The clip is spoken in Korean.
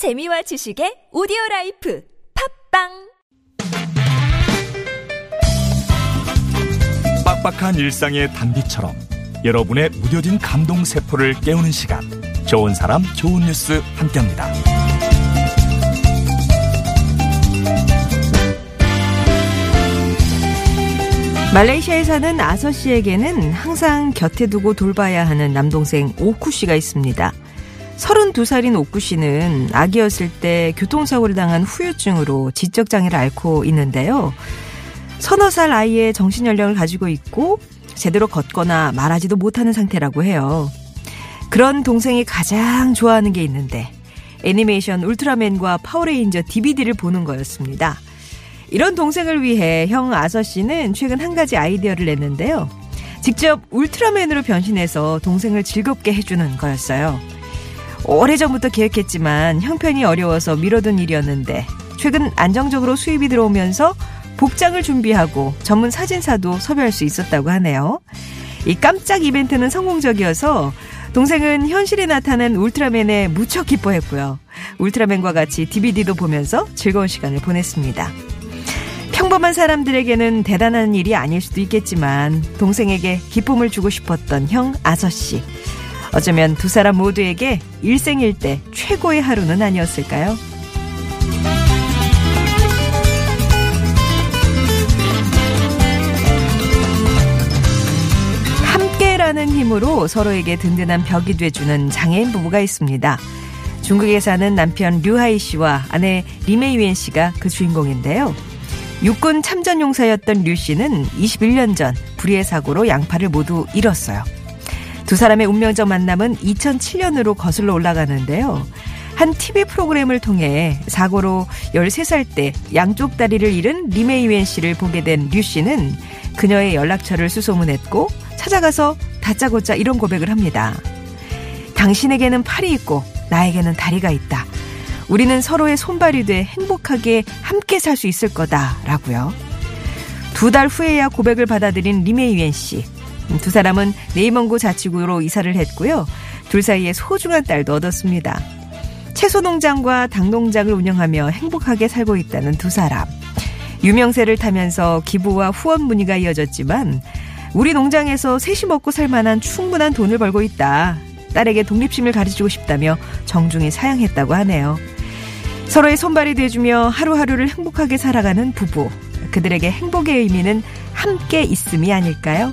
재미와 지식의 오디오 life 팟빵 빡빡한 일상의 단비처럼 여러분의 무뎌진 감동 세포를 깨우는 시간 좋은 사람 좋은 뉴스 함께합니다. 말레이시아에 사는 아서 씨에게는 항상 곁에 두고 돌봐야 하는 남동생 오쿠 씨가 있습니다. 32살인 오쿠 씨는 아기였을 때 교통사고를 당한 후유증으로 지적장애를 앓고 있는데요. 서너 살 아이의 정신연령을 가지고 있고 제대로 걷거나 말하지도 못하는 상태라고 해요. 그런 동생이 가장 좋아하는 게 있는데 애니메이션 울트라맨과 파워레인저 DVD를 보는 거였습니다. 이런 동생을 위해 형 아서 씨는 최근 한 가지 아이디어를 냈는데요. 직접 울트라맨으로 변신해서 동생을 즐겁게 해주는 거였어요. 오래전부터 계획했지만 형편이 어려워서 미뤄둔 일이었는데 최근 안정적으로 수입이 들어오면서 복장을 준비하고 전문 사진사도 섭외할 수 있었다고 하네요. 이 깜짝 이벤트는 성공적이어서 동생은 현실에 나타난 울트라맨에 무척 기뻐했고요. 울트라맨과 같이 DVD도 보면서 즐거운 시간을 보냈습니다. 평범한 사람들에게는 대단한 일이 아닐 수도 있겠지만 동생에게 기쁨을 주고 싶었던 형 아서 씨. 어쩌면 두 사람 모두에게 일생일대 최고의 하루는 아니었을까요? 함께라는 힘으로 서로에게 든든한 벽이 돼주는 장애인 부부가 있습니다. 중국에 사는 남편 류하이 씨와 아내 리메이웬 씨가 그 주인공인데요. 육군 참전용사였던 류 씨는 21년 전 불의의 사고로 양팔을 모두 잃었어요. 두 사람의 운명적 만남은 2007년으로 거슬러 올라가는데요. 한 TV 프로그램을 통해 사고로 13살 때 양쪽 다리를 잃은 리메이웬 씨를 보게 된 류 씨는 그녀의 연락처를 수소문했고 찾아가서 다짜고짜 이런 고백을 합니다. 당신에게는 팔이 있고 나에게는 다리가 있다. 우리는 서로의 손발이 돼 행복하게 함께 살 수 있을 거다라고요. 두 달 후에야 고백을 받아들인 리메이웬 씨. 두 사람은 네이먼고 자치구로 이사를 했고요. 둘 사이에 소중한 딸도 얻었습니다. 채소 농장과 닭 농장을 운영하며 행복하게 살고 있다는 두 사람. 유명세를 타면서 기부와 후원 문의가 이어졌지만 우리 농장에서 셋이 먹고 살 만한 충분한 돈을 벌고 있다. 딸에게 독립심을 가르치고 싶다며 정중히 사양했다고 하네요. 서로의 손발이 돼주며 하루하루를 행복하게 살아가는 부부. 그들에게 행복의 의미는 함께 있음이 아닐까요?